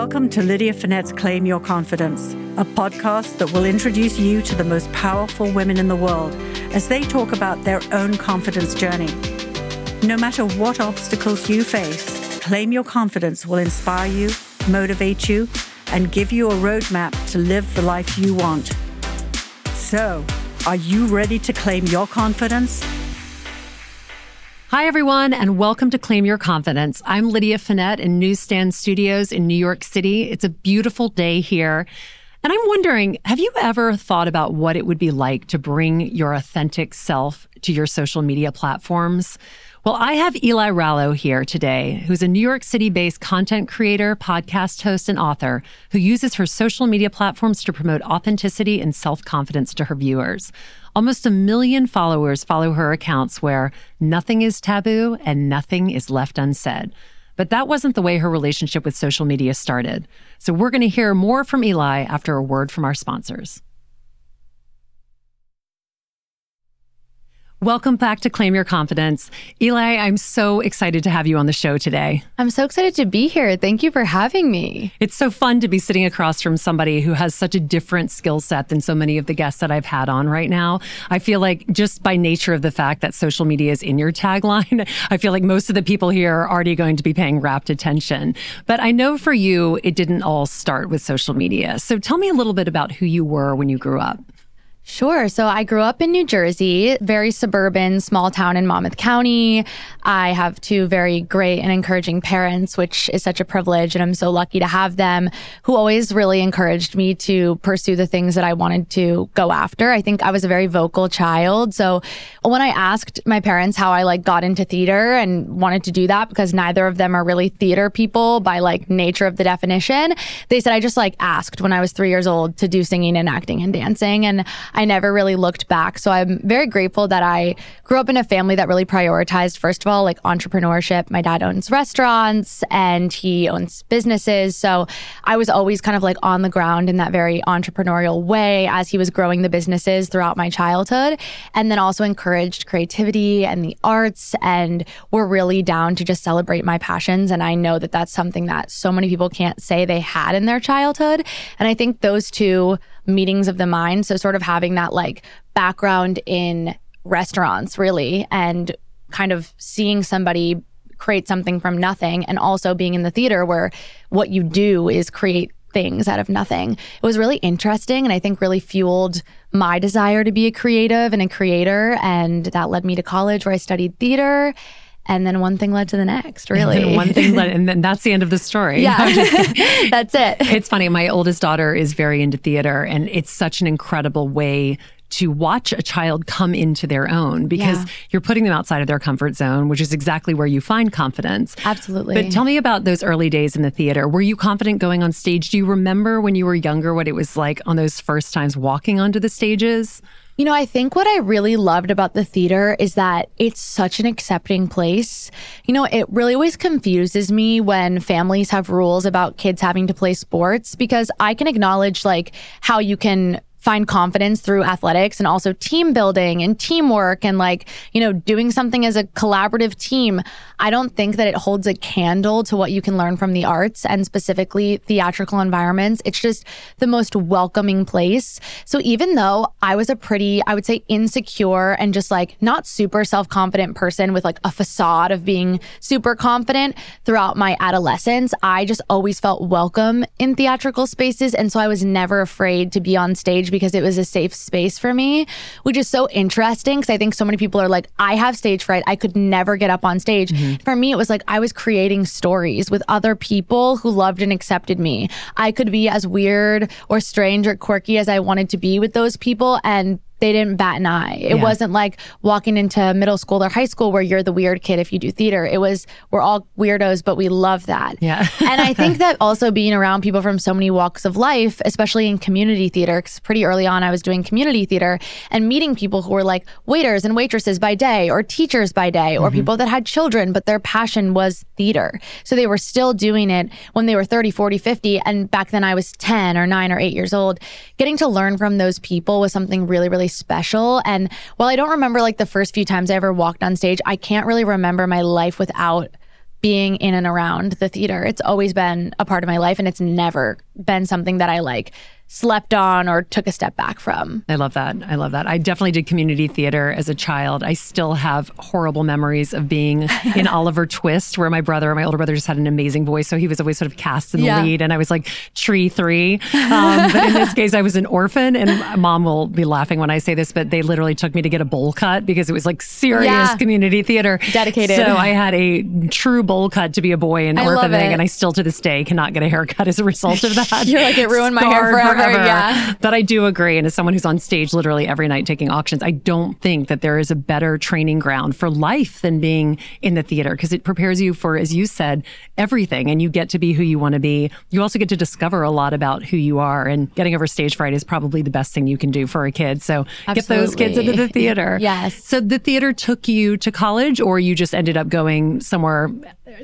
Welcome to Lydia Fenet's Claim Your Confidence, a podcast that will introduce you to the most powerful women in the world as they talk about their own confidence journey. No matter what obstacles you face, Claim Your Confidence will inspire you, motivate you, and give you a roadmap to live the life you want. So, are you ready to claim your confidence? Hi, everyone, and welcome to Claim Your Confidence. I'm Lydia Fenet in Newsstand Studios in New York City. It's a beautiful day here. And I'm wondering have you ever thought about what it would be like to bring your authentic self to your social media platforms? Well, I have Eli Rallo here today, who's a New York City based content creator, podcast host, and author who uses her social media platforms to promote authenticity and self confidence to her viewers. Almost a million followers follow her accounts where nothing is taboo and nothing is left unsaid. But that wasn't the way her relationship with social media started. So we're going to hear more from Eli after a word from our sponsors. Welcome back to Claim Your Confidence. Eli, I'm so excited to have you on the show today. I'm so excited to be here. Thank you for having me. It's so fun to be sitting across from somebody who has such a different skill set than so many of the guests that I've had on right now. I feel like just by nature of the fact that social media is in your tagline, I feel like most of the people here are already going to be paying rapt attention. But I know for you, it didn't all start with social media. So tell me a little bit about who you were when you grew up. Sure. So I grew up in New Jersey, very suburban, small town in Monmouth County. I have two very great and encouraging parents, which is such a privilege. And I'm so lucky to have them who always really encouraged me to pursue the things that I wanted to go after. I think I was a very vocal child. So when I asked my parents how I like got into theater and wanted to do that because neither of them are really theater people by like nature of the definition, they said I just like asked when I was three years old to do singing and acting and dancing. And I never really looked back. So I'm very grateful that I grew up in a family that really prioritized, first of all, like entrepreneurship. My dad owns restaurants and he owns businesses. So I was always kind of like on the ground in that very entrepreneurial way as he was growing the businesses throughout my childhood. And then also encouraged creativity and the arts. And we're really down to just celebrate my passions. And I know that that's something that so many people can't say they had in their childhood. And I think those two meetings of the mind. So, sort of having that like background in restaurants, really, and kind of seeing somebody create something from nothing, and also being in the theater where what you do is create things out of nothing. It was really interesting and I think really fueled my desire to be a creative and a creator. And that led me to college where I studied theater and then one thing led to the next really and one thing led and then that's the end of the story yeah that's it it's funny my oldest daughter is very into theater and it's such an incredible way to watch a child come into their own because yeah. you're putting them outside of their comfort zone, which is exactly where you find confidence. Absolutely. But tell me about those early days in the theater. Were you confident going on stage? Do you remember when you were younger what it was like on those first times walking onto the stages? You know, I think what I really loved about the theater is that it's such an accepting place. You know, it really always confuses me when families have rules about kids having to play sports because I can acknowledge like how you can find confidence through athletics and also team building and teamwork and like, you know, doing something as a collaborative team. I don't think that it holds a candle to what you can learn from the arts and specifically theatrical environments. It's just the most welcoming place. So even though I was a pretty, I would say insecure and just like not super self-confident person with like a facade of being super confident throughout my adolescence, I just always felt welcome in theatrical spaces and so I was never afraid to be on stage stage because it was a safe space for me, which is so interesting because I think so many people are like, I have stage fright. I could never get up on stage. Mm-hmm. Mm-hmm. For me, it was like I was creating stories with other people who loved and accepted me. I could be as weird or strange or quirky as I wanted to be with those people and they didn't bat an eye. It yeah. wasn't like walking into middle school or high school where you're the weird kid if you do theater. It was we're all weirdos, but we love that. Yeah. and I think that also being around people from so many walks of life, especially in community theater, because pretty early on I was doing community theater and meeting people who were like waiters and waitresses by day or teachers by day or mm-hmm. people that had children, but their passion was theater. So they were still doing it when they were 30, 40, 50. And back then I was 10 or 9 or 8 years old. Getting to learn from those people was something really, really special. And while I don't remember like the first few times I ever walked on stage, I can't really remember my life without being in and around the theater. It's always been a part of my life and it's never been something that I like slept on or took a step back from. I love that. I love that. I definitely did community theater as a child. I still have horrible memories of being in Oliver Twist, where my brother, my older brother, just had an amazing voice. So he was always sort of cast in the Yeah. lead, and I was like tree three. Um, but in this case, I was an orphan, and mom will be laughing when I say this, but they literally took me to get a bowl cut because it was like serious Yeah. community theater. Dedicated. So I had a true bowl cut to be a boy in orphaning, and I still to this day cannot get a haircut as a result of that. You're like, it ruined my hair Scarred forever. Yeah. but I do agree. And as someone who's on stage literally every night taking auctions, I don't think that there is a better training ground for life than being in the theater because it prepares you for, as you said, everything. And you get to be who you want to be. You also get to discover a lot about who you are. And getting over stage fright is probably the best thing you can do for a kid. So get those kids into the theater. Yes. So the theater took you to college or you just ended up going somewhere?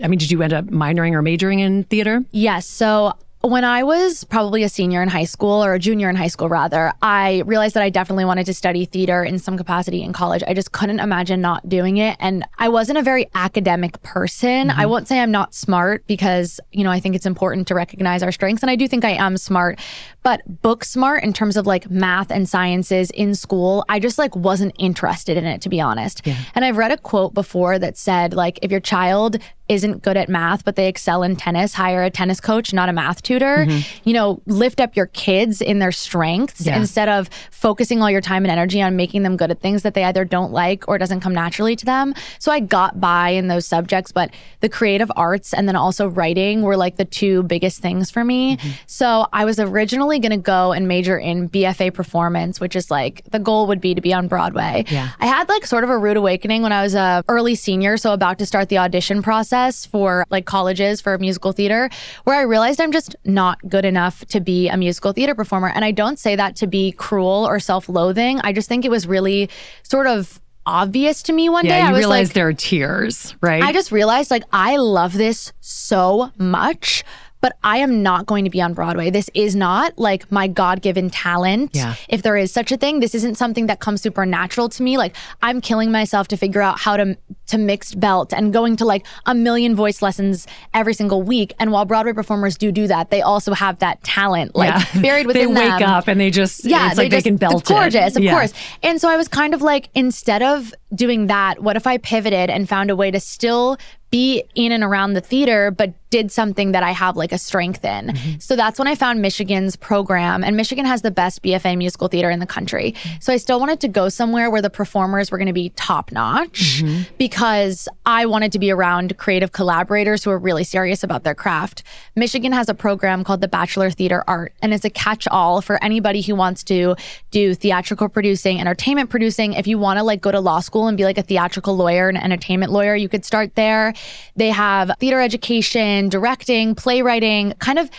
I mean, did you end up minoring or majoring in theater? Yes. So when I was probably a senior in high school or a junior in high school, rather, I realized that I definitely wanted to study theater in some capacity in college. I just couldn't imagine not doing it. And I wasn't a very academic person. I mm-hmm. won't say I'm not smart because, you know, I think it's important to recognize our strengths. And I do think I am smart, but book smart in terms of like math and sciences in school, I just like wasn't interested in it, to be honest. And I've read a quote before that said, like, if your child isn't good at math, but they excel in tennis, hire a tennis coach, not a math tutor. Mm-hmm. You know, lift up your kids in their strengths Yeah. instead of focusing all your time and energy on making them good at things that they either don't like or doesn't come naturally to them. So I got by in those subjects, but the creative arts and then also writing were like the two biggest things for me. Mm-hmm. So I was originally going to go and major in BFA performance, which is like the goal would be to be on Broadway. Yeah. I had like sort of a rude awakening when I was a early senior, so about to start the audition process for like colleges for musical theater, where I realized I'm just not good enough to be a musical theater performer. And I don't say that to be cruel or self-loathing. I just think it was really sort of obvious to me one day. Yeah, I you was realize like, there are tears, right? I just realized like I love this so much, but I am not going to be on Broadway. This is not like my God given talent. Yeah. If there is such a thing, this isn't something that comes supernatural to me. Like I'm killing myself to figure out how to to mixed belt and going to like a million voice lessons every single week. And while Broadway performers do do that, they also have that talent like Yeah. buried within them. they wake them. up and they just Yeah, it's like they, can belt It's gorgeous, it. of Yeah. course. And so I was kind of like, instead of doing that, what if I pivoted and found a way to still be in and around the theater, but did something that I have like a strength in. Mm-hmm. So that's when I found Michigan's program. And Michigan has the best BFA musical theater in the country. Mm-hmm. So I still wanted to go somewhere where the performers were going to be top notch Mm-hmm. because I wanted to be around creative collaborators who are really serious about their craft. Michigan has a program called the Bachelor Theater Art, and it's a catch all for anybody who wants to do theatrical producing, entertainment producing. If you want to like go to law school and be like a theatrical lawyer and entertainment lawyer, you could start there. They have theater education, directing, playwriting, kind of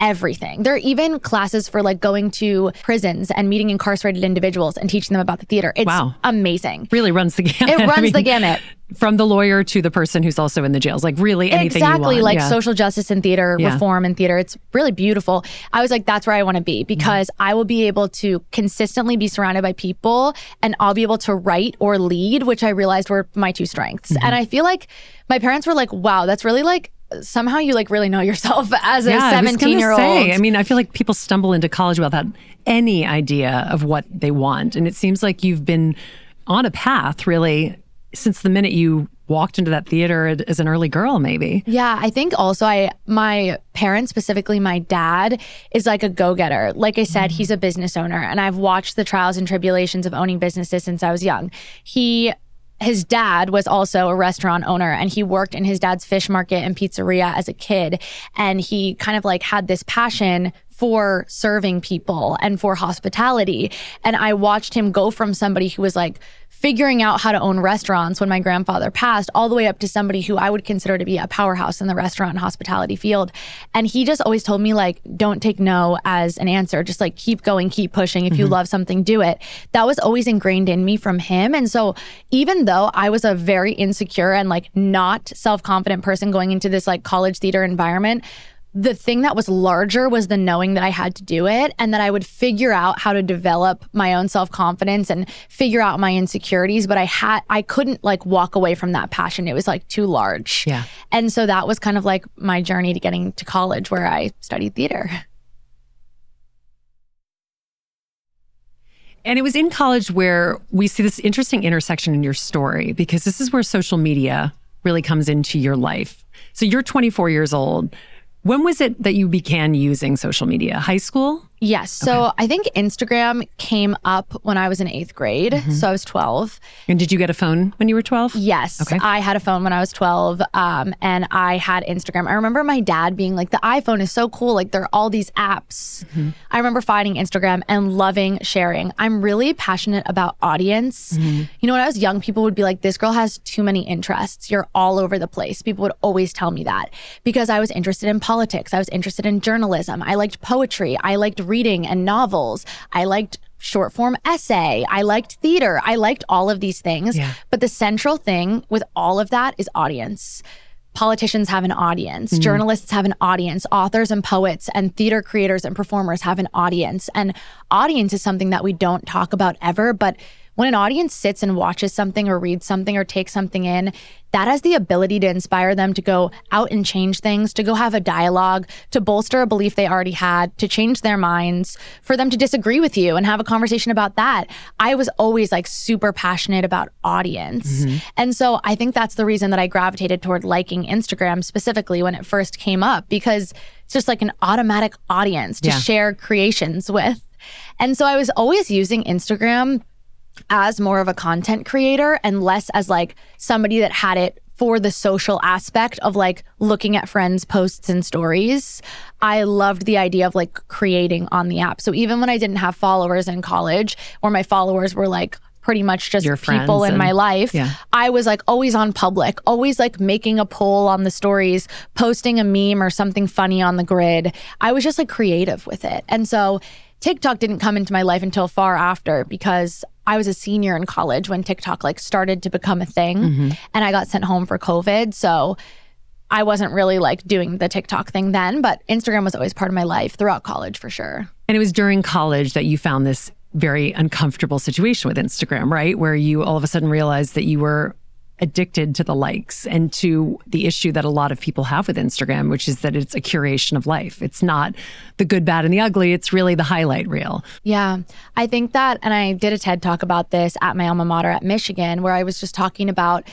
everything. There are even classes for like going to prisons and meeting incarcerated individuals and teaching them about the theater. It's Wow. amazing. Really runs the gamut. It I runs mean, the gamut. From the lawyer to the person who's also in the jails. Like really anything you exactly like Yeah. social justice in theater Yeah. reform in theater it's really beautiful i was like that's where i want to be because Mm-hmm. i will be able to consistently be surrounded by people and i'll be able to write or lead which i realized were my two strengths Mm-hmm. and i feel like my parents were like wow that's really like somehow you like really know yourself as a Yeah, was 17 gonna year old I mean, I feel like people stumble into college without any idea of what they want. And it seems like you've been on a path really since the minute you walked into that theater as an early girl, maybe. Yeah, I think also I my parents, specifically my dad, is like a go-getter. Like I said, mm. he's a business owner and I've watched the trials and tribulations of owning businesses since I was young. He his dad was also a restaurant owner and he worked in his dad's fish market and pizzeria as a kid. And he kind of like had this passion for serving people and for hospitality. And I watched him go from somebody who was like figuring out how to own restaurants when my grandfather passed, all the way up to somebody who I would consider to be a powerhouse in the restaurant and hospitality field. And he just always told me, like, don't take no as an answer. Just like keep going, keep pushing. If you mm-hmm. love something, do it. That was always ingrained in me from him. And so even though I was a very insecure and like not self confident person going into this like college theater environment, the thing that was larger was the knowing that I had to do it and that I would figure out how to develop my own self-confidence and figure out my insecurities but I had I couldn't like walk away from that passion it was like too large. Yeah. And so that was kind of like my journey to getting to college where I studied theater. And it was in college where we see this interesting intersection in your story because this is where social media really comes into your life. So you're 24 years old. When was it that you began using social media? High school? Yes. So I think Instagram came up when I was in eighth grade. Mm-hmm. So I was 12. And did you get a phone when you were 12? Yes. Okay. I had a phone when I was 12 um, and I had Instagram. I remember my dad being like, the iPhone is so cool. Like, there are all these apps. Mm-hmm. I remember finding Instagram and loving sharing. I'm really passionate about audience. Mm-hmm. You know, when I was young, people would be like, this girl has too many interests. You're all over the place. People would always tell me that because I was interested in politics. I was interested in journalism. I liked poetry. I liked reading and novels. I liked short form essay. I liked theater. I liked all of these things. Yeah. But the central thing with all of that is audience. Politicians have an audience, mm-hmm. journalists have an audience, authors and poets and theater creators and performers have an audience. And audience is something that we don't talk about ever, but when an audience sits and watches something or reads something or takes something in, that has the ability to inspire them to go out and change things, to go have a dialogue, to bolster a belief they already had, to change their minds, for them to disagree with you and have a conversation about that. I was always like super passionate about audience. Mm-hmm. And so I think that's the reason that I gravitated toward liking Instagram specifically when it first came up because it's just like an automatic audience to Yeah. share creations with. And so I was always using Instagram as more of a content creator and less as like somebody that had it for the social aspect of like looking at friends' posts and stories. I loved the idea of like creating on the app. So even when I didn't have followers in college, or my followers were like pretty much just Your people in my life, yeah. I was like always on public, always like making a poll on the stories, posting a meme or something funny on the grid. I was just like creative with it. And so TikTok didn't come into my life until far after because I was a senior in college when TikTok like started to become a thing mm-hmm. and I got sent home for COVID. So I wasn't really like doing the TikTok thing then, but Instagram was always part of my life throughout college for sure. And it was during college that you found this very uncomfortable situation with Instagram, right? Where you all of a sudden realized that you were addicted to the likes and to the issue that a lot of people have with Instagram, which is that it's a curation of life. It's not the good, bad, and the ugly. It's really the highlight reel. Yeah, I think that, and I did a TED talk about this at my alma mater at Michigan, where I was just talking about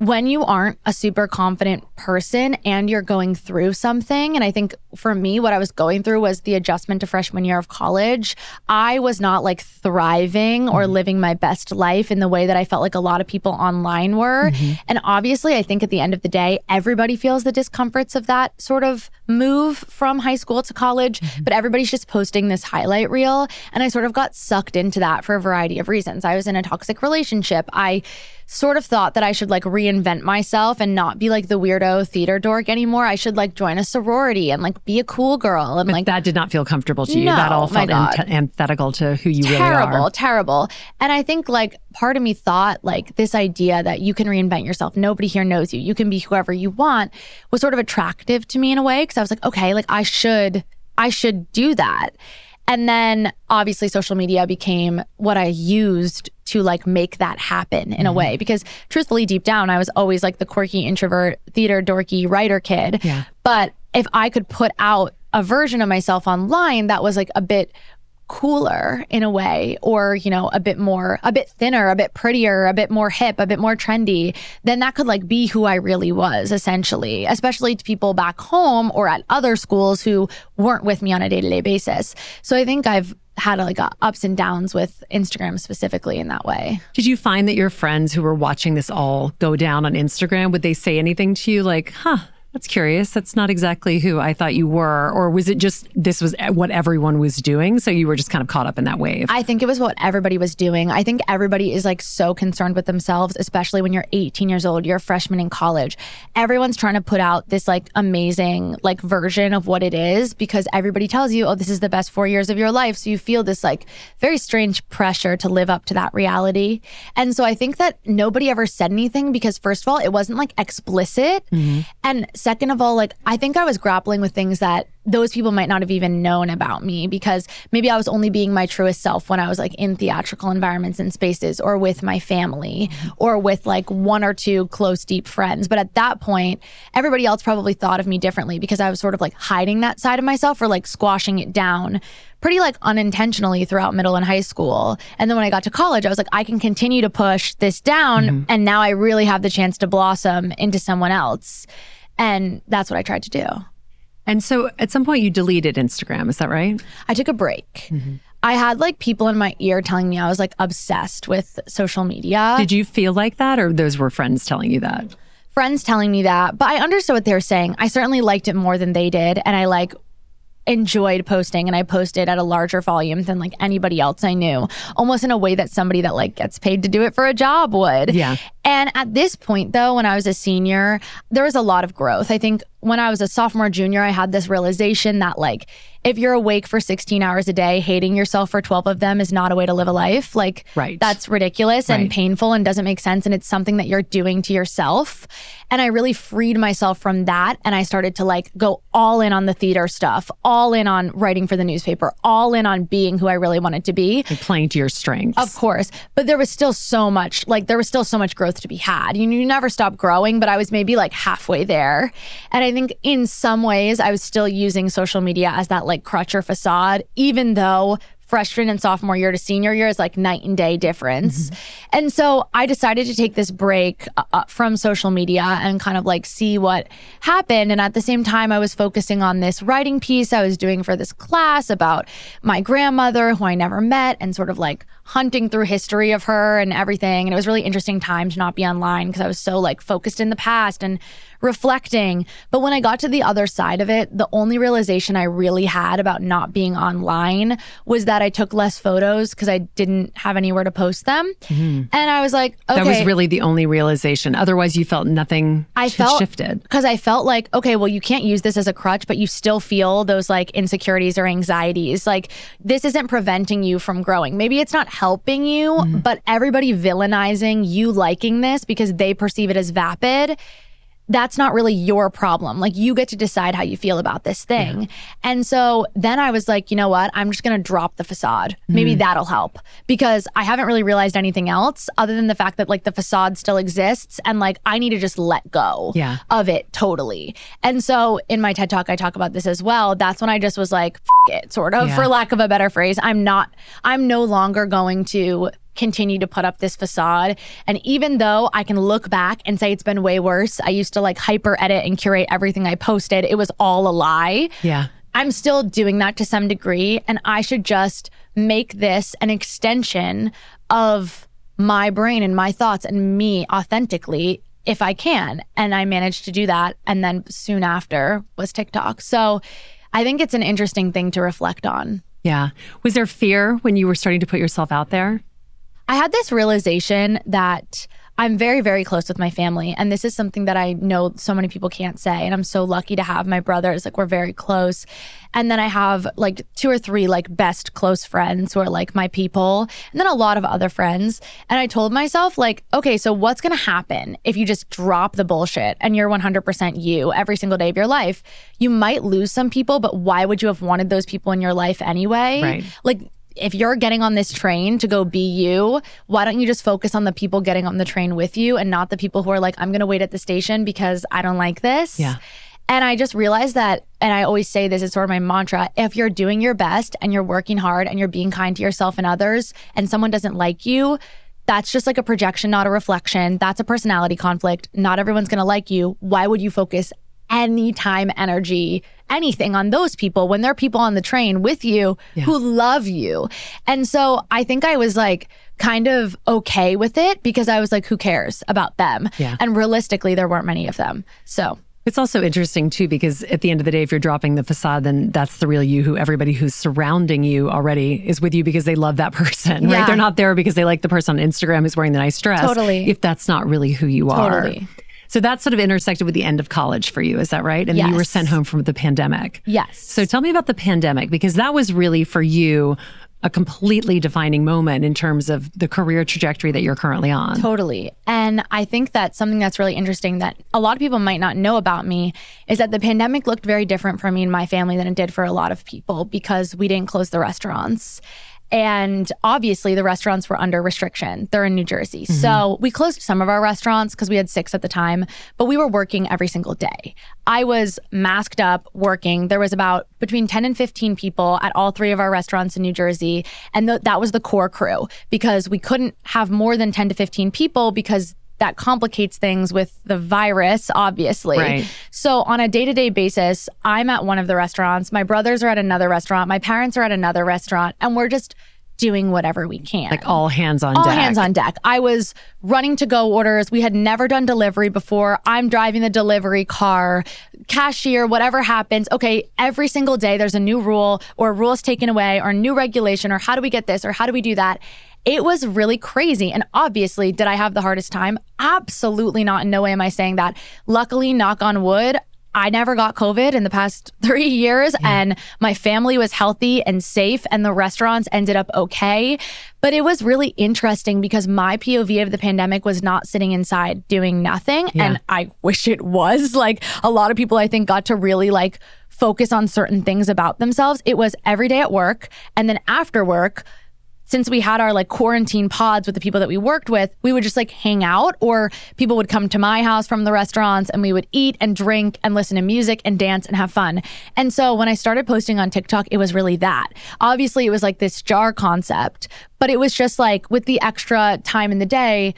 when you aren't a super confident person and you're going through something. And I think for me, what I was going through was the adjustment to freshman year of college. I was not like thriving or mm-hmm. living my best life in the way that I felt like a lot of people online were. Mm-hmm. And obviously, I think at the end of the day, everybody feels the discomforts of that sort of move from high school to college, mm-hmm. but everybody's just posting this highlight reel. And I sort of got sucked into that for a variety of reasons. I was in a toxic relationship. I sort of thought that I should like reinvent myself and not be like the weirdo theater dork anymore. I should like join a sorority and like be a cool girl and like that did not feel comfortable to you. No, that all felt ant- antithetical to who you really terrible, terrible. And I think like part of me thought like this idea that you can reinvent yourself, nobody here knows you, you can be whoever you want, was sort of attractive to me in a way because I was like, okay, like I should, I should do that. And then obviously social media became what I used to like make that happen in a mm-hmm. way because truthfully deep down I was always like the quirky introvert theater dorky writer kid. Yeah. But if I could put out a version of myself online that was like a bit cooler in a way or you know a bit more a bit thinner a bit prettier a bit more hip a bit more trendy then that could like be who i really was essentially especially to people back home or at other schools who weren't with me on a day-to-day basis. So i think i've had like ups and downs with instagram specifically in that way. Did you find that your friends who were watching this all go down on Instagram, would they say anything to you like, huh, that's curious. That's not exactly who I thought you were. Or was it just this was what everyone was doing? So you were just kind of caught up in that wave? I think it was what everybody was doing. I think everybody is like so concerned with themselves, especially when you're 18 years old, you're a freshman in college. Everyone's trying to put out this like amazing like version of what it is because everybody tells you, oh, this is the best four years of your life. So you feel this like very strange pressure to live up to that reality. And so I think that nobody ever said anything because, first of all, it wasn't like explicit. Mm-hmm. And second of all, like I think I was grappling with things that those people might not have even known about me because maybe I was only being my truest self when I was like in theatrical environments and spaces or with my family mm-hmm. or with like one or two close, deep friends. But at that point, everybody else probably thought of me differently because I was sort of like hiding that side of myself or like squashing it down pretty like unintentionally throughout middle and high school. And then when I got to college, I was like, I can continue to push this down. Mm-hmm. And now I really have the chance to blossom into someone else. And that's what I tried to do. And so at some point you deleted Instagram, is that right? I took a break. I had like people in my ear telling me I was like obsessed with social media. Did you feel like that or those were friends telling you that? Friends telling me that, but I understood what they were saying. I certainly liked it more than they did. And I like enjoyed posting and I posted at a larger volume than like anybody else I knew, almost in a way that somebody that like gets paid to do it for a job would. Yeah. And at this point, though, when I was a senior, there was a lot of growth. I think when I was a sophomore, junior, I had this realization that, like, if you're awake for 16 hours a day, hating yourself for 12 of them is not a way to live a life. Like, Right. that's ridiculous and Right. painful and doesn't make sense. And it's something that you're doing to yourself. And I really freed myself from that. And I started to like go all in on the theater stuff, all in on writing for the newspaper, all in on being who I really wanted to be. Like playing to your strengths. Of course. But there was still so much, like, there was still so much growth to be had. You, you never stop growing, but I was maybe like halfway there. And I think in some ways, I was still using social media as that like crutch or facade, even though freshman and sophomore year to senior year is like night and day difference. And so I decided to take this break uh, uh, from social media and kind of like see what happened. And at the same time, I was focusing on this writing piece I was doing for this class about my grandmother, who I never met, and sort of like hunting through history of her and everything. And it was a really interesting time to not be online because I was so like focused in the past and reflecting. But when I got to the other side of it, the only realization I really had about not being online was that I took less photos because I didn't have anywhere to post them. And I was like, okay. That was really the only realization. Otherwise, you felt nothing I felt shifted. because I felt like, okay, well, you can't use this as a crutch, but you still feel those like insecurities or anxieties. Like this isn't preventing you from growing. Maybe it's not helping you, Mm-hmm. but everybody villainizing you liking this because they perceive it as vapid. That's not really your problem. Like you get to decide how you feel about this thing. And so then I was like, you know what? I'm just going to drop the facade. Maybe Mm-hmm. that'll help because I haven't really realized anything else other than the fact that like the facade still exists and like I need to just let go Yeah. of it totally. And so in my TED talk, I talk about this as well. That's when I just was like, F- it, sort of, Yeah. for lack of a better phrase. I'm not, I'm no longer going to continue to put up this facade. And even though I can look back and say it's been way worse, I used to like hyper edit and curate everything I posted. It was all a lie. Yeah. I'm still doing that to some degree, and I should just make this an extension of my brain and my thoughts and me authentically if I can. And I managed to do that. And then soon after was TikTok. So I think it's an interesting thing to reflect on. Yeah. Was there fear when you were starting to put yourself out there? I had this realization that I'm very, very close with my family. And this is something that I know so many people can't say. And I'm so lucky to have my brothers. Like, we're very close. And then I have like two or three like best close friends who are like my people. And then a lot of other friends. And I told myself, like, okay, so what's going to happen if you just drop the bullshit and you're 100% you every single day of your life? You might lose some people, but why would you have wanted those people in your life anyway? Right. Like, if you're getting on this train to go be you, why don't you just focus on the people getting on the train with you and not the people who are like, I'm going to wait at the station because I don't like this? Yeah. And I just realized that, and I always say this, is sort of my mantra if you're doing your best and you're working hard and you're being kind to yourself and others, and someone doesn't like you, that's just like a projection, not a reflection. That's a personality conflict. Not everyone's going to like you. Why would you focus any time, energy, anything on those people when there are people on the train with you who love you? And so I think I was like kind of okay with it because I was like, who cares about them? Yeah. And realistically, there weren't many of them. So It's also interesting too because at the end of the day, if you're dropping the facade, then that's the real you. Who everybody who's surrounding you already is with you because they love that person, right? They're not there because they like the person on Instagram who's wearing the nice dress. Totally. If that's not really who you are. So that sort of intersected with the end of college for you, is that right? And then you were sent home from the pandemic. yes. So tell me about the pandemic because that was really for you a completely defining moment in terms of the career trajectory that you're currently on. Totally. And I think that something that's really interesting that a lot of people might not know about me is that the pandemic looked very different for me and my family than it did for a lot of people because we didn't close the restaurants. And obviously, the restaurants were under restriction. They're in New Jersey. Mm-hmm. So we closed some of our restaurants because we had six at the time, but we were working every single day. I was masked up working. There was about between 10 and 15 people at all three of our restaurants in New Jersey. And th- that was the core crew because we couldn't have more than 10 to 15 people because that complicates things with the virus, obviously. Right. So, on a day to day basis, I'm at one of the restaurants, my brothers are at another restaurant, my parents are at another restaurant, and we're just doing whatever we can. Like all hands on all deck. All hands on deck. I was running to go orders. We had never done delivery before. I'm driving the delivery car, cashier, whatever happens. Okay, every single day there's a new rule or a rule is taken away or new regulation or how do we get this or how do we do that? It was really crazy. And obviously, did I have the hardest time? Absolutely not. In no way am I saying that. Luckily, knock on wood, I never got COVID in the past three years, yeah. and my family was healthy and safe, and the restaurants ended up okay. But it was really interesting because my POV of the pandemic was not sitting inside doing nothing. Yeah. And I wish it was. Like a lot of people, I think, got to really like focus on certain things about themselves. It was every day at work, and then after work, since we had our like quarantine pods with the people that we worked with, we would just like hang out or people would come to my house from the restaurants and we would eat and drink and listen to music and dance and have fun. And so when I started posting on TikTok, it was really that. Obviously, it was like this jar concept, but it was just like with the extra time in the day,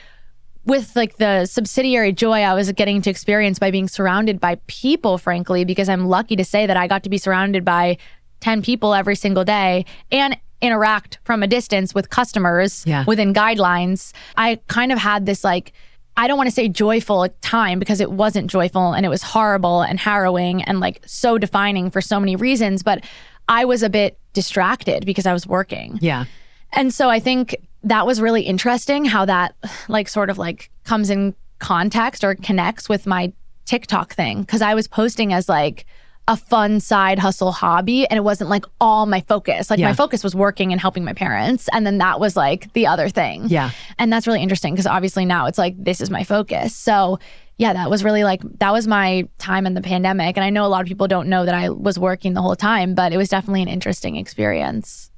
with like the subsidiary joy I was getting to experience by being surrounded by people, frankly, because I'm lucky to say that I got to be surrounded by 10 people every single day. And interact from a distance with customers yeah. within guidelines, I kind of had this like, I don't want to say joyful time because it wasn't joyful and it was horrible and harrowing and like so defining for so many reasons. But I was a bit distracted because I was working. Yeah. And so I think that was really interesting how that like sort of like comes in context or connects with my TikTok thing. Cause I was posting as like, a fun side hustle hobby and it wasn't like all my focus. Like yeah. my focus was working and helping my parents and then that was like the other thing. Yeah. And that's really interesting because obviously now it's like this is my focus. So yeah, that was really like that was my time in the pandemic and I know a lot of people don't know that I was working the whole time, but it was definitely an interesting experience.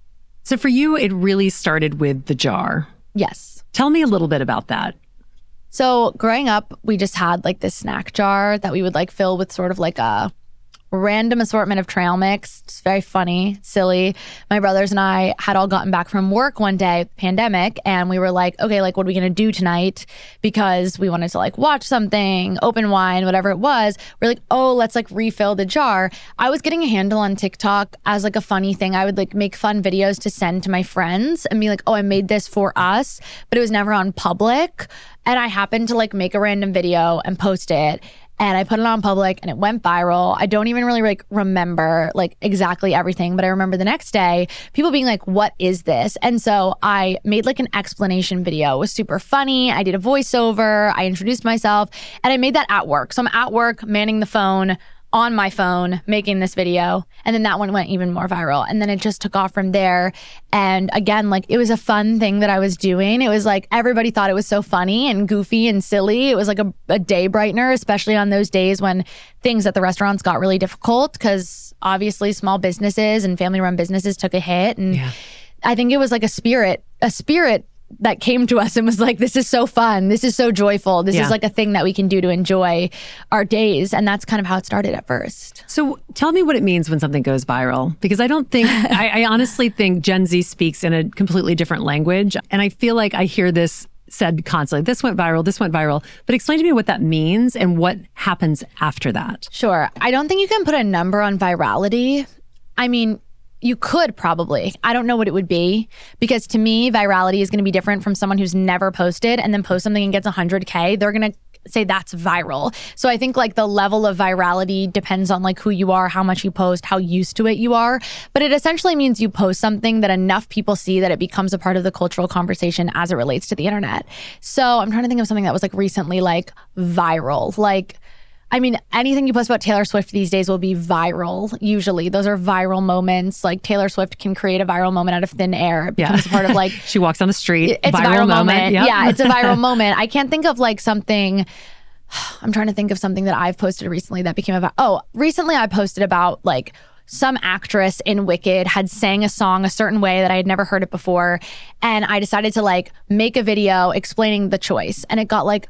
So for you it really started with the jar. Yes. Tell me a little bit about that. So growing up, we just had like this snack jar that we would like fill with sort of like a random assortment of trail mix. It's very funny, silly. My brothers and I had all gotten back from work one day, pandemic, and we were like, okay, like, what are we going to do tonight? Because we wanted to like watch something, open wine, whatever it was. We're like, oh, let's like refill the jar. I was getting a handle on TikTok as like a funny thing. I would like make fun videos to send to my friends and be like, oh, I made this for us, but it was never on public. And I happened to like make a random video and post it and I put it on public and it went viral. I don't even really like remember like exactly everything, but I remember the next day people being like, "What is this?" And so I made like an explanation video. It was super funny. I did a voiceover. I introduced myself, and I made that at work. So I'm at work manning the phone on my phone making this video. And then that one went even more viral. And then it just took off from there. And again, like it was a fun thing that I was doing. It was like everybody thought it was so funny and goofy and silly. It was like a, a day brightener, especially on those days when things at the restaurants got really difficult because obviously small businesses and family run businesses took a hit. And yeah. I think it was like a spirit, a spirit that came to us and was like, this is so fun. This is so joyful. This yeah. is like a thing that we can do to enjoy our days. And that's kind of how it started at first. So tell me what it means when something goes viral, because I don't think, I, I honestly think Gen Z speaks in a completely different language. And I feel like I hear this said constantly, this went viral, this went viral. But explain to me what that means and what happens after that. Sure. I don't think you can put a number on virality. I mean, you could probably. I don't know what it would be because to me, virality is going to be different from someone who's never posted and then post something and gets 100K. They're going to say that's viral. So I think like the level of virality depends on like who you are, how much you post, how used to it you are. But it essentially means you post something that enough people see that it becomes a part of the cultural conversation as it relates to the internet. So I'm trying to think of something that was like recently like viral. Like I mean, anything you post about Taylor Swift these days will be viral. Usually, those are viral moments. Like Taylor Swift can create a viral moment out of thin air. It becomes Yeah. part of like she walks on the street. it's a viral moment. Yep. Yeah, it's a viral moment. I can't think of like something. I'm trying to think of something that I've posted recently that became about. Oh, recently I posted about like some actress in Wicked had sang a song a certain way that I had never heard it before, and I decided to like make a video explaining the choice, and it got like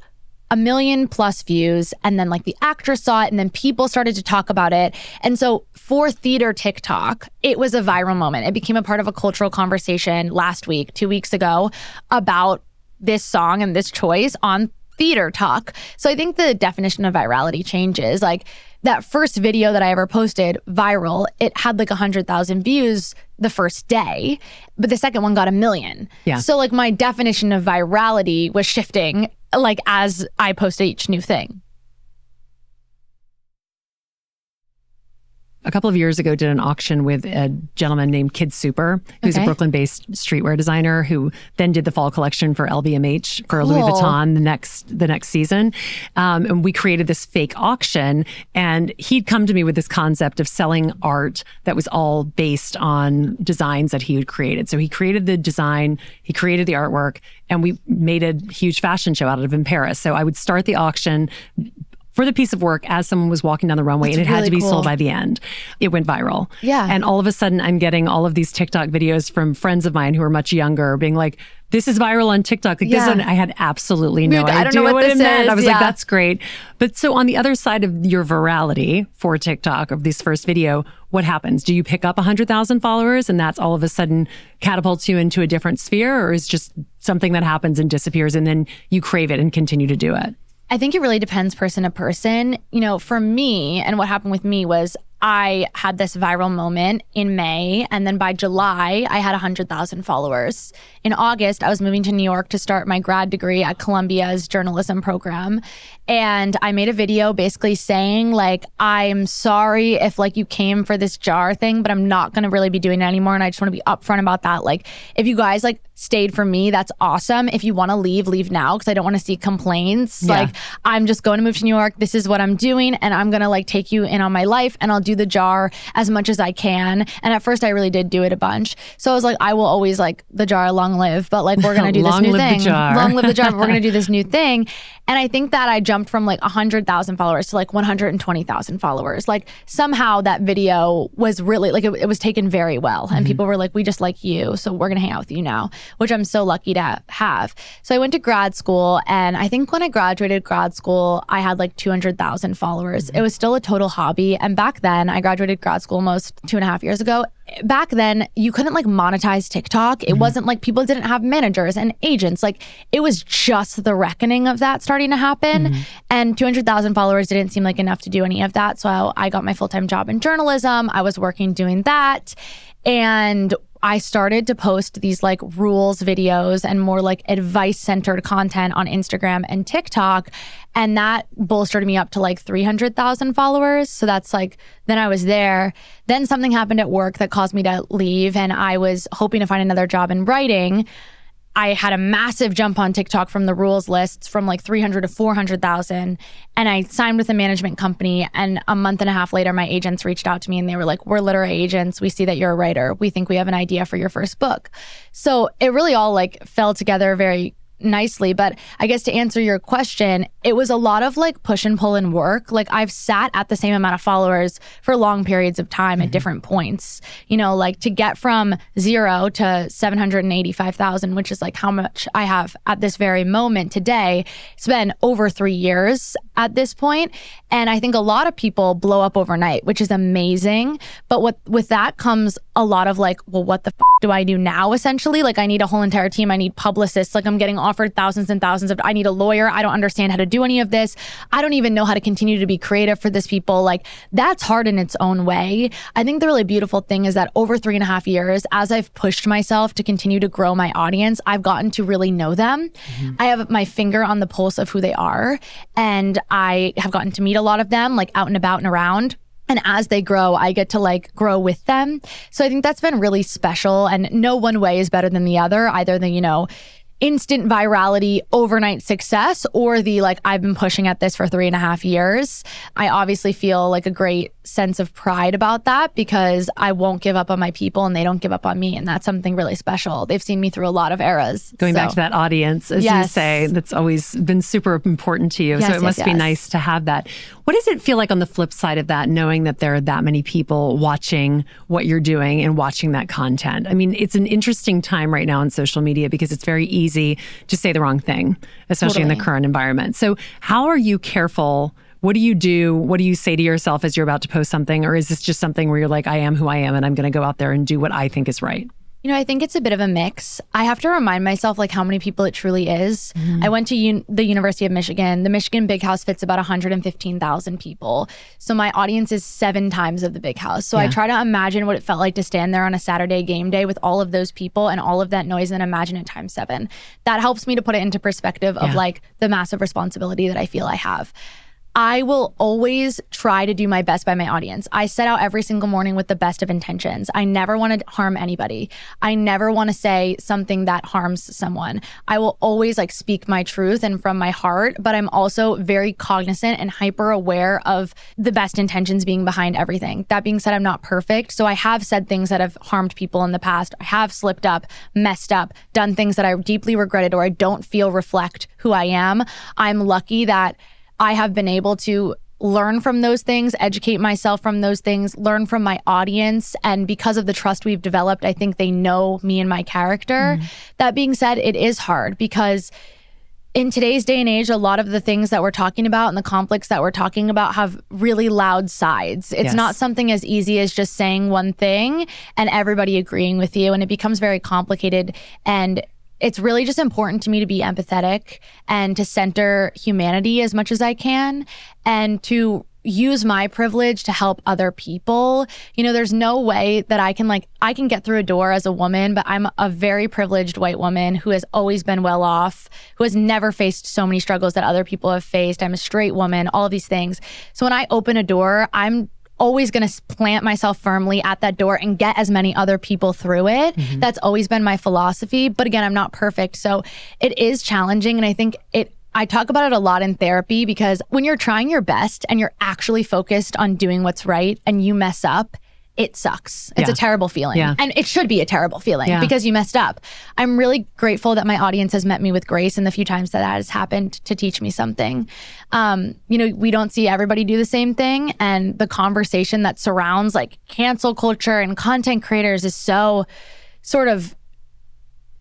a million plus views and then like the actress saw it and then people started to talk about it and so for theater tiktok it was a viral moment it became a part of a cultural conversation last week two weeks ago about this song and this choice on theater talk so i think the definition of virality changes like that first video that I ever posted viral, it had like 100,000 views the first day, but the second one got a million. Yeah. So like my definition of virality was shifting like as I post each new thing. A couple of years ago did an auction with a gentleman named KidSuper, who's Okay. a Brooklyn-based streetwear designer who then did the fall collection for LVMH for Louis Vuitton the next the next season. Um, and we created this fake auction, and he'd come to me with this concept of selling art that was all based on designs that he had created. So he created the design, he created the artwork, and we made a huge fashion show out of it in Paris. So I would start the auction for the piece of work as someone was walking down the runway and it had to be cool. sold by the end. It went viral. Yeah. And all of a sudden I'm getting all of these TikTok videos from friends of mine who are much younger being like, this is viral on TikTok. Like Yeah. this, and I had absolutely no Dude, I don't know what it this meant. is. I was like, that's great. But so on the other side of your virality for TikTok of this first video, what happens? Do you pick up 100,000 followers and that's all of a sudden catapults you into a different sphere or is just something that happens and disappears and then you crave it and continue to do it? I think it really depends person to person. You know, for me, and what happened with me was I had this viral moment in May, and then by July, I had 100,000 followers. In August, I was moving to New York to start my grad degree at Columbia's journalism program. And I made a video basically saying, like, I'm sorry if like you came for this jar thing, but I'm not gonna really be doing it anymore. And I just wanna be upfront about that. Like, if you guys like stayed for me, that's awesome. If you wanna leave, leave now because I don't wanna see complaints. Yeah. Like, I'm just going to move to New York. This is what I'm doing. And I'm going to like take you in on my life and I'll do the jar as much as I can. And at first, I really did do it a bunch. So I was like, I will always like the jar, long live, but like, we're going to do this Long new live the thing. jar. Long live the jar, we're going to do this new thing. And I think that I jumped from like 100,000 followers to like 120,000 followers. Like somehow that video was really like, it, it was taken very well. And mm-hmm. people were like, we just like you. So we're going to hang out with you now, which I'm so lucky to have. So I went to grad school. And I think when I graduated grad school, I had like 200,000 followers. Mm-hmm. It was still a total hobby. And back then, I graduated grad school almost two and a half years ago. Back then, you couldn't like monetize TikTok. It mm-hmm. wasn't like people didn't have managers and agents. Like it was just the reckoning of that starting to happen. Mm-hmm. And 200,000 followers didn't seem like enough to do any of that. So I got my full time job in journalism. I was working doing that. And I started to post these like rules videos and more like advice centered content on Instagram and TikTok. And that bolstered me up to like 300,000 followers. So that's like, then I was there. Then something happened at work that caused me to leave. And I was hoping to find another job in writing. I had a massive jump on TikTok from the rules lists from like 300 to 400,000. And I signed with a management company. And a month and a half later, my agents reached out to me and they were like, We're literary agents. We see that you're a writer. We think we have an idea for your first book. So it really all like fell together very nicely. But I guess to answer your question, it was a lot of like push and pull and work. Like I've sat at the same amount of followers for long periods of time at mm-hmm. different points. You know, like to get from zero to 785,000, which is like how much I have at this very moment today. It's been over three years at this point. And I think a lot of people blow up overnight, which is amazing. But what with that comes a lot of like, well, what the f- do I do now? Essentially, like I need a whole entire team. I need publicists. Like I'm getting offered thousands and thousands of. I need a lawyer. I don't understand how to do any of this. I don't even know how to continue to be creative for this people. Like that's hard in its own way. I think the really beautiful thing is that over three and a half years, as I've pushed myself to continue to grow my audience, I've gotten to really know them. Mm-hmm. I have my finger on the pulse of who they are, and I have gotten to meet a lot of them, like out and about and around. And as they grow, I get to like grow with them. So I think that's been really special. And no one way is better than the other. Either the, you know, instant virality, overnight success, or the like, I've been pushing at this for three and a half years. I obviously feel like a great sense of pride about that because I won't give up on my people and they don't give up on me. And that's something really special. They've seen me through a lot of eras. Going So- back to that audience, as Yes. you say, that's always been super important to you. Yes, so it yes, must be nice to have that. What does it feel like on the flip side of that, knowing that there are that many people watching what you're doing and watching that content? I mean, it's an interesting time right now on social media because it's very easy to say the wrong thing, especially in the current environment. So, how are you careful? What do you do? What do you say to yourself as you're about to post something? Or is this just something where you're like, I am who I am and I'm going to go out there and do what I think is right? You know, I think it's a bit of a mix. I have to remind myself like how many people it truly is. Mm-hmm. I went to un- the University of Michigan. The Michigan Big House fits about 115,000 people. So my audience is seven times of the Big House. So I try to imagine what it felt like to stand there on a Saturday game day with all of those people and all of that noise and imagine it times seven. That helps me to put it into perspective of Yeah. like the massive responsibility that I feel I have. I will always try to do my best by my audience. I set out every single morning with the best of intentions. I never want to harm anybody. I never want to say something that harms someone. I will always like speak my truth and from my heart, but I'm also very cognizant and hyper aware of the best intentions being behind everything. That being said, I'm not perfect. So I have said things that have harmed people in the past. I have slipped up, messed up, done things that I deeply regretted or I don't feel reflect who I am. I'm lucky that I have been able to learn from those things, educate myself from those things, learn from my audience. And because of the trust we've developed, I think they know me and my character. Mm-hmm. That being said, it is hard because in today's day and age, a lot of the things that we're talking about and the conflicts that we're talking about have really loud sides. It's Yes. not something as easy as just saying one thing and everybody agreeing with you. And it becomes very complicated. And it's really just important to me to be empathetic and to center humanity as much as I can and to use my privilege to help other people. You know, there's no way that I can like I can get through a door as a woman, but I'm a very privileged white woman who has always been well off, who has never faced so many struggles that other people have faced. I'm a straight woman, all these things. So when I open a door, I'm always going to plant myself firmly at that door and get as many other people through it. Mm-hmm. That's always been my philosophy. But again, I'm not perfect. So it is challenging. And I think it, I talk about it a lot in therapy because when you're trying your best and you're actually focused on doing what's right and you mess up, it sucks. It's Yeah. a terrible feeling. Yeah. And it should be a terrible feeling Yeah. because you messed up. I'm really grateful that my audience has met me with grace and the few times that that has happened to teach me something. Um, you know, we don't see everybody do the same thing. And the conversation that surrounds like cancel culture and content creators is so sort of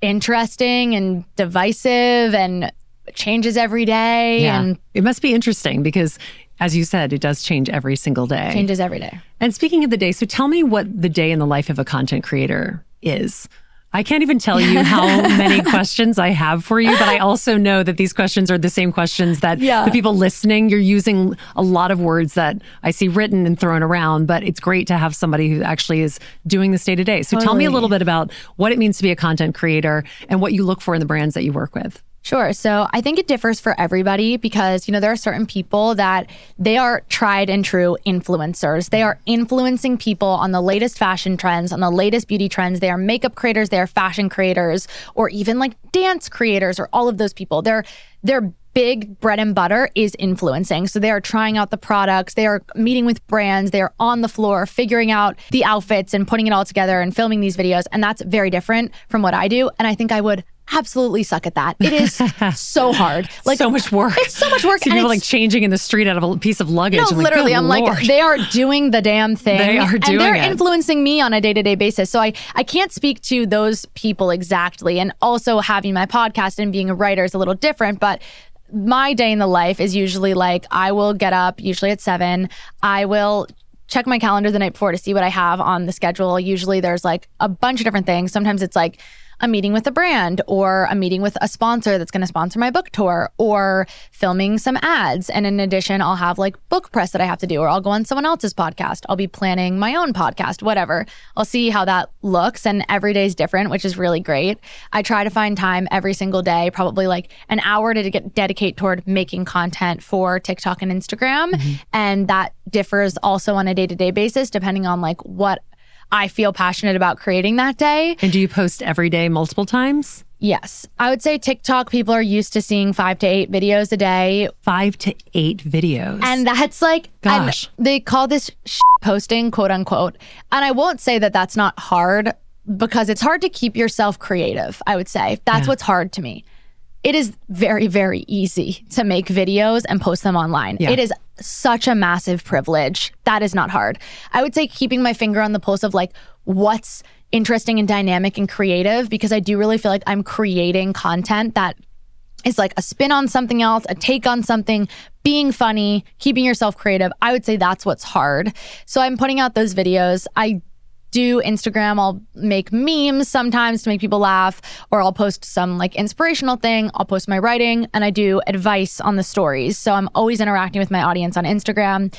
interesting and divisive and changes every day and it must be interesting because, as you said, it does change every single day. changes every day. And speaking of the day, so tell me what the day in the life of a content creator is. I can't even tell you how many questions I have for you, but I also know that these questions are the same questions that Yeah. the people listening, you're using a lot of words that I see written and thrown around, but it's great to have somebody who actually is doing this day to day. So tell me a little bit about what it means to be a content creator and what you look for in the brands that you work with. Sure. So I think it differs for everybody because, you know, there are certain people that they are tried and true influencers. They are influencing people on the latest fashion trends, on the latest beauty trends. They are makeup creators, they are fashion creators, or even like dance creators or all of those people. They're their big bread and butter is influencing. So they are trying out the products, they are meeting with brands, they are on the floor figuring out the outfits and putting it all together and filming these videos. And that's very different from what I do. And I think I would absolutely suck at that. It is so hard. Like so much work. It's so much work. See and people like changing in the street out of a piece of luggage. no, I'm like, literally, "Good I'm Lord." like, they are doing the damn thing. They are doing and they're it. influencing me on a day to day basis. So I, I can't speak to those people exactly. And also having my podcast and being a writer is a little different, but my day in the life is usually like I will get up usually at seven. I will check my calendar the night before to see what I have on the schedule. Usually there's like a bunch of different things. Sometimes it's like a meeting with a brand or a meeting with a sponsor that's going to sponsor my book tour or filming some ads. And in addition, I'll have like book press that I have to do or I'll go on someone else's podcast. I'll be planning my own podcast, whatever. I'll see how that looks and every day is different, which is really great. I try to find time every single day, probably like an hour to get dedicate toward making content for TikTok and Instagram. Mm-hmm. And that differs also on a day-to-day basis depending on like what I feel passionate about creating that day. And do you post every day, multiple times? Yes. I would say TikTok, people are used to seeing five to eight videos a day. Five to eight videos. And that's like, Gosh. they call this posting, quote unquote. And I won't say that that's not hard because it's hard to keep yourself creative, I would say. That's Yeah. what's hard to me. It is very, very easy to make videos and post them online. Yeah. It is such a massive privilege. That is not hard. I would say keeping my finger on the pulse of like what's interesting and dynamic and creative because I do really feel like I'm creating content that is like a spin on something else, a take on something, being funny, keeping yourself creative. I would say that's what's hard. So I'm putting out those videos. I do Instagram. I'll make memes sometimes to make people laugh, or I'll post some like inspirational thing. I'll post my writing and I do advice on the stories. So I'm always interacting with my audience on Instagram.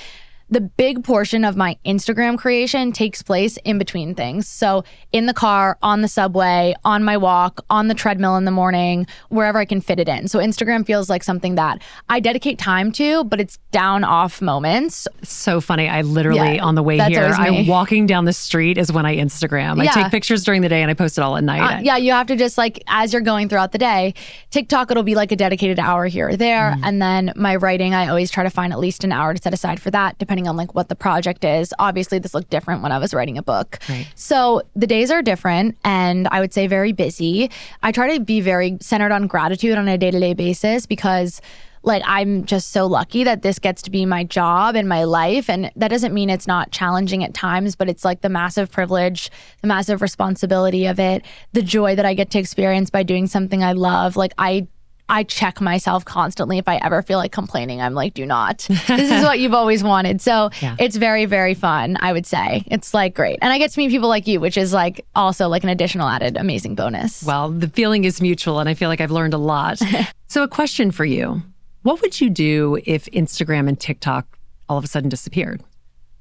The big portion of my Instagram creation takes place in between things. So, in the car, on the subway, on my walk, on the treadmill in the morning, wherever I can fit it in. So, Instagram feels like something that I dedicate time to, but it's down off moments. so funny. I literally, Yeah, on the way here, I'm walking down the street is when I Instagram. I take pictures during the day and I post it all at night. Uh, yeah, you have to just like as you're going throughout the day, TikTok it'll be like a dedicated hour here or there, Mm-hmm. and then my writing I always try to find at least an hour to set aside for that, depending on like what the project is. Obviously, this looked different when I was writing a book, Right. so the days are different, and I would say very busy. I try to be very centered on gratitude on a day to day basis because like I'm just so lucky that this gets to be my job and my life and that doesn't mean it's not challenging at times but it's like the massive privilege the massive responsibility of it the joy that I get to experience by doing something I love like I I check myself constantly if I ever feel like complaining. I'm like, do not. This is what you've always wanted. So Yeah. it's very, very fun, I would say. It's like great. And I get to meet people like you, which is like also like an additional added amazing bonus. Well, the feeling is mutual, and I feel like I've learned a lot. so, a question for you What would you do if Instagram and TikTok all of a sudden disappeared?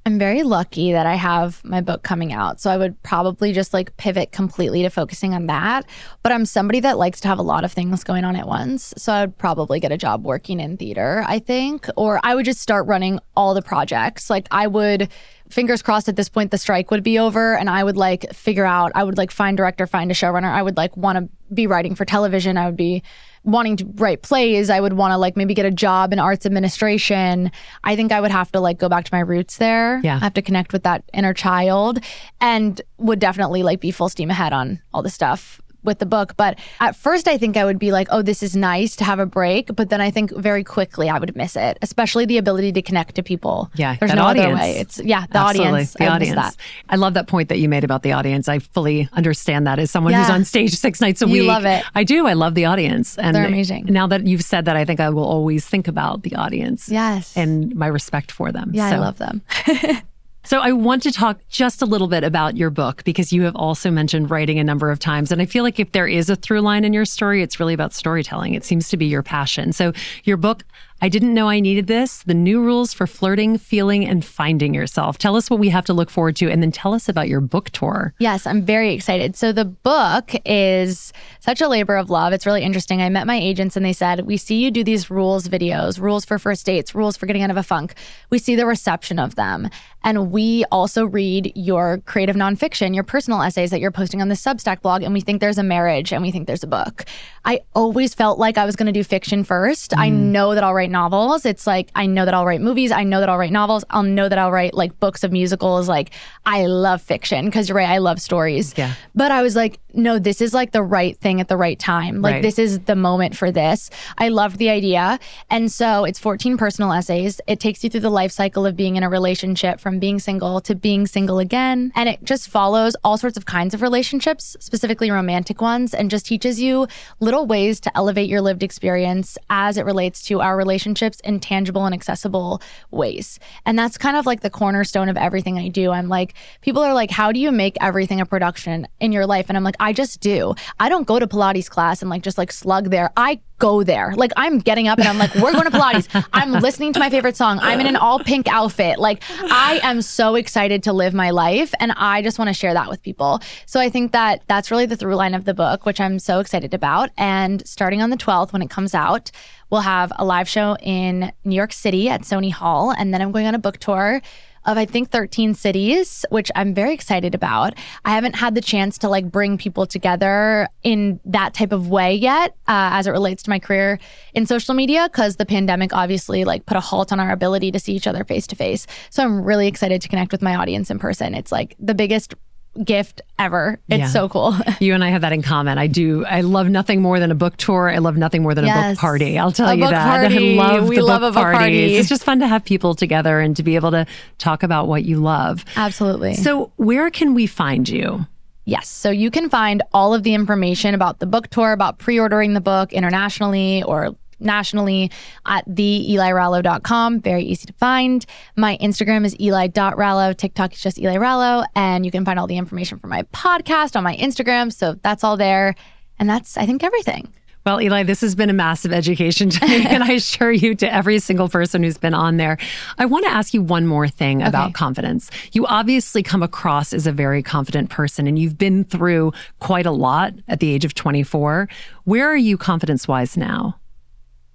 I'm very lucky that I have my book coming out. So I would probably just like pivot completely to focusing on that. But I'm somebody that likes to have a lot of things going on at once. So I would probably get a job working in theater, I think, or I would just start running all the projects. Like I would fingers crossed at this point the strike would be over and I would like figure out I would like find director, find a showrunner. I would like want to be writing for television. I would be wanting to write plays. I would want to like maybe get a job in arts administration. I think I would have to like go back to my roots there. Yeah. I have to connect with that inner child and would definitely like be full steam ahead on all the stuff with the book. But at first, I think I would be like, oh, this is nice to have a break. But then I think very quickly I would miss it, especially the ability to connect to people. Yeah, There's no audience. other way. It's, yeah, the Absolutely, audience. The I audience. that. I love that point that you made about the audience. I fully understand that as someone who's on stage six nights a You week. love it. I do. I love the audience. And They're amazing. Now that you've said that, I think I will always think about the audience. Yes. And my respect for them. yeah, So- I love them. So I want to talk just a little bit about your book because you have also mentioned writing a number of times. And I feel like if there is a through line in your story, it's really about storytelling. It seems to be your passion. So your book, I Didn't Know I Needed This, The New Rules for Flirting, Feeling, and Finding Yourself. Tell us what we have to look forward to and then tell us about your book tour. Yes, I'm very excited. So the book is such a labor of love. It's really interesting. I met my agents and they said, "We see you do these rules videos, rules for first dates, rules for getting out of a funk. We see the reception of them, and we also read your creative nonfiction, your personal essays that you're posting on the Substack blog, and we think there's a marriage and we think there's a book." I always felt like I was going to do fiction first. I mm. know that I'll write novels. It's like I know that I'll write movies. I know that I'll write novels. I'll know that I'll write like books of musicals. Like I love fiction because you're right. I love stories. Yeah. But I was like, no, this is like the right thing at the right time. Like Right. this is the moment for this. I loved the idea. And so it's 14 personal essays. It takes you through the life cycle of being in a relationship from being single to being single again. And it just follows all sorts of kinds of relationships, specifically romantic ones, and just teaches you little ways to elevate your lived experience as it relates to our relationships in tangible and accessible ways. And that's kind of like the cornerstone of everything I do. I'm like, people are like, how do you make everything a production in your life? And I'm like, I just do. I don't go to Pilates class and like just like slug there. I go there. Like I'm getting up and I'm like, we're going to Pilates. I'm listening to my favorite song. I'm in an all pink outfit. Like I am so excited to live my life and I just want to share that with people. So I think that that's really the through line of the book, which I'm so excited about. And starting on the 12th when it comes out, we'll have a live show in New York City at Sony Hall and then I'm going on a book tour of I think 13 cities, which I'm very excited about. I haven't had the chance to like bring people together in that type of way yet uh, as it relates to my career in social media because the pandemic obviously like put a halt on our ability to see each other face to face. So I'm really excited to connect with my audience in person. It's like the biggest gift ever. It's yeah. so cool. you and I have that in common. I do. I love nothing more than a book tour. I love nothing more than yes. a book party. I'll tell a you that. Party. I love we the love book, book parties. Party. It's just fun to have people together and to be able to talk about what you love. Absolutely. So, where can we find you? Yes. So you can find all of the information about the book tour, about pre ordering the book internationally or nationally at the theelirallo.com. Very easy to find. My Instagram is eli.rallo. TikTok is just Eli Rallo. And you can find all the information for my podcast on my Instagram. So that's all there. And that's, I think, everything. Well, Eli, this has been a massive education to me, and I assure you to every single person who's been on there. I want to ask you one more thing okay. about confidence. You obviously come across as a very confident person, and you've been through quite a lot at the age of 24. Where are you confidence wise now?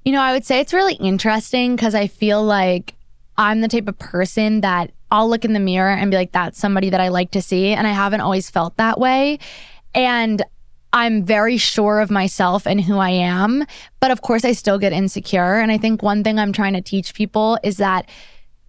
You know, I would say it's really interesting because I feel like I'm the type of person that I'll look in the mirror and be like, that's somebody that I like to see. And I haven't always felt that way. And I'm very sure of myself and who I am. But of course, I still get insecure. And I think one thing I'm trying to teach people is that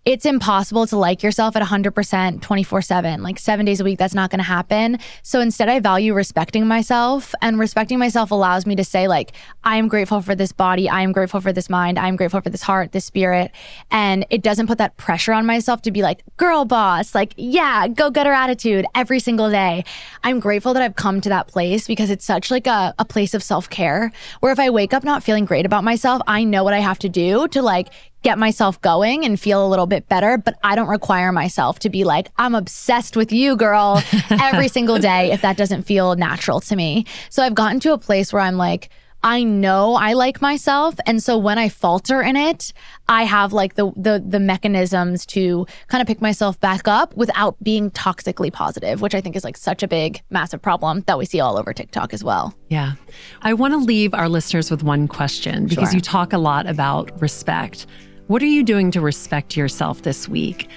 it's impossible to like yourself at 100% 24 7, like seven days a week. That's not going to happen. So instead, I value respecting myself. And respecting myself allows me to say, like, I am grateful for this body. I am grateful for this mind. I am grateful for this heart, this spirit. And it doesn't put that pressure on myself to be like, girl boss, like, yeah, go get her attitude every single day. I'm grateful that I've come to that place because it's such like a, a place of self care where if I wake up not feeling great about myself, I know what I have to do to like get myself going and feel a little bit better, but I don't require myself to be like, I'm obsessed with you, girl, every single day if that doesn't feel natural to me. So I've gotten to a place where I'm like, I know I like myself. And so when I falter in it, I have like the the the mechanisms to kind of pick myself back up without being toxically positive, which I think is like such a big, massive problem that we see all over TikTok as well. Yeah. I want to leave our listeners with one question because sure. you talk a lot about respect. What are you doing to respect yourself this week?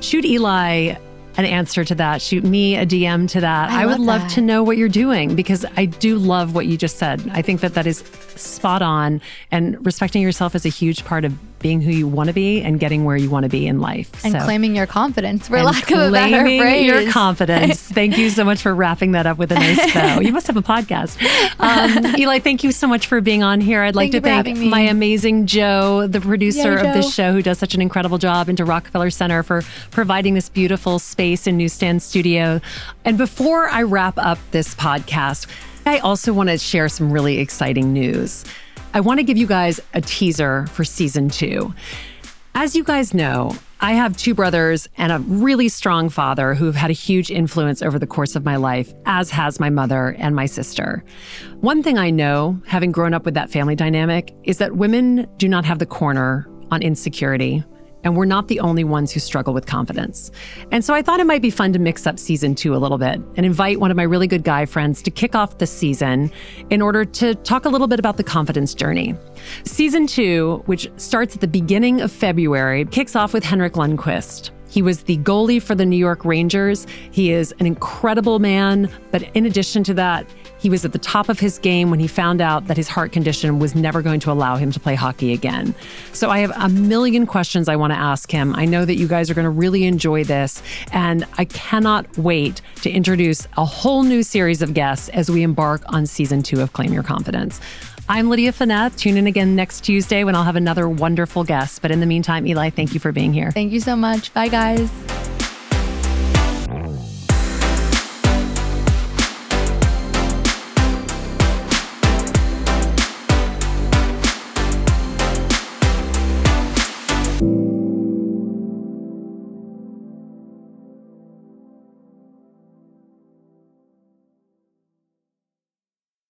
Shoot Eli an answer to that. Shoot me a DM to that. I, I would love that. to know what you're doing because I do love what you just said. I think that that is spot on and respecting yourself is a huge part of being who you want to be and getting where you want to be in life. And so, claiming your confidence, for lack of a better phrase. your confidence. thank you so much for wrapping that up with a nice bow. You must have a podcast. Um, Eli, thank you so much for being on here. I'd like thank to thank my amazing Joe, the producer Yay, of this show, who does such an incredible job, and to Rockefeller Center for providing this beautiful space in Newsstand Studio. And before I wrap up this podcast, I also want to share some really exciting news. I want to give you guys a teaser for season two. As you guys know, I have two brothers and a really strong father who have had a huge influence over the course of my life, as has my mother and my sister. One thing I know, having grown up with that family dynamic, is that women do not have the corner on insecurity and we're not the only ones who struggle with confidence. And so I thought it might be fun to mix up season two a little bit and invite one of my really good guy friends to kick off the season in order to talk a little bit about the confidence journey. Season two, which starts at the beginning of February, kicks off with Henrik Lundqvist. He was the goalie for the New York Rangers. He is an incredible man, but in addition to that, he was at the top of his game when he found out that his heart condition was never going to allow him to play hockey again. So I have a million questions I want to ask him. I know that you guys are going to really enjoy this, and I cannot wait to introduce a whole new series of guests as we embark on season two of Claim Your Confidence. I'm Lydia Fenet. Tune in again next Tuesday when I'll have another wonderful guest. But in the meantime, Eli, thank you for being here. Thank you so much. Bye, guys.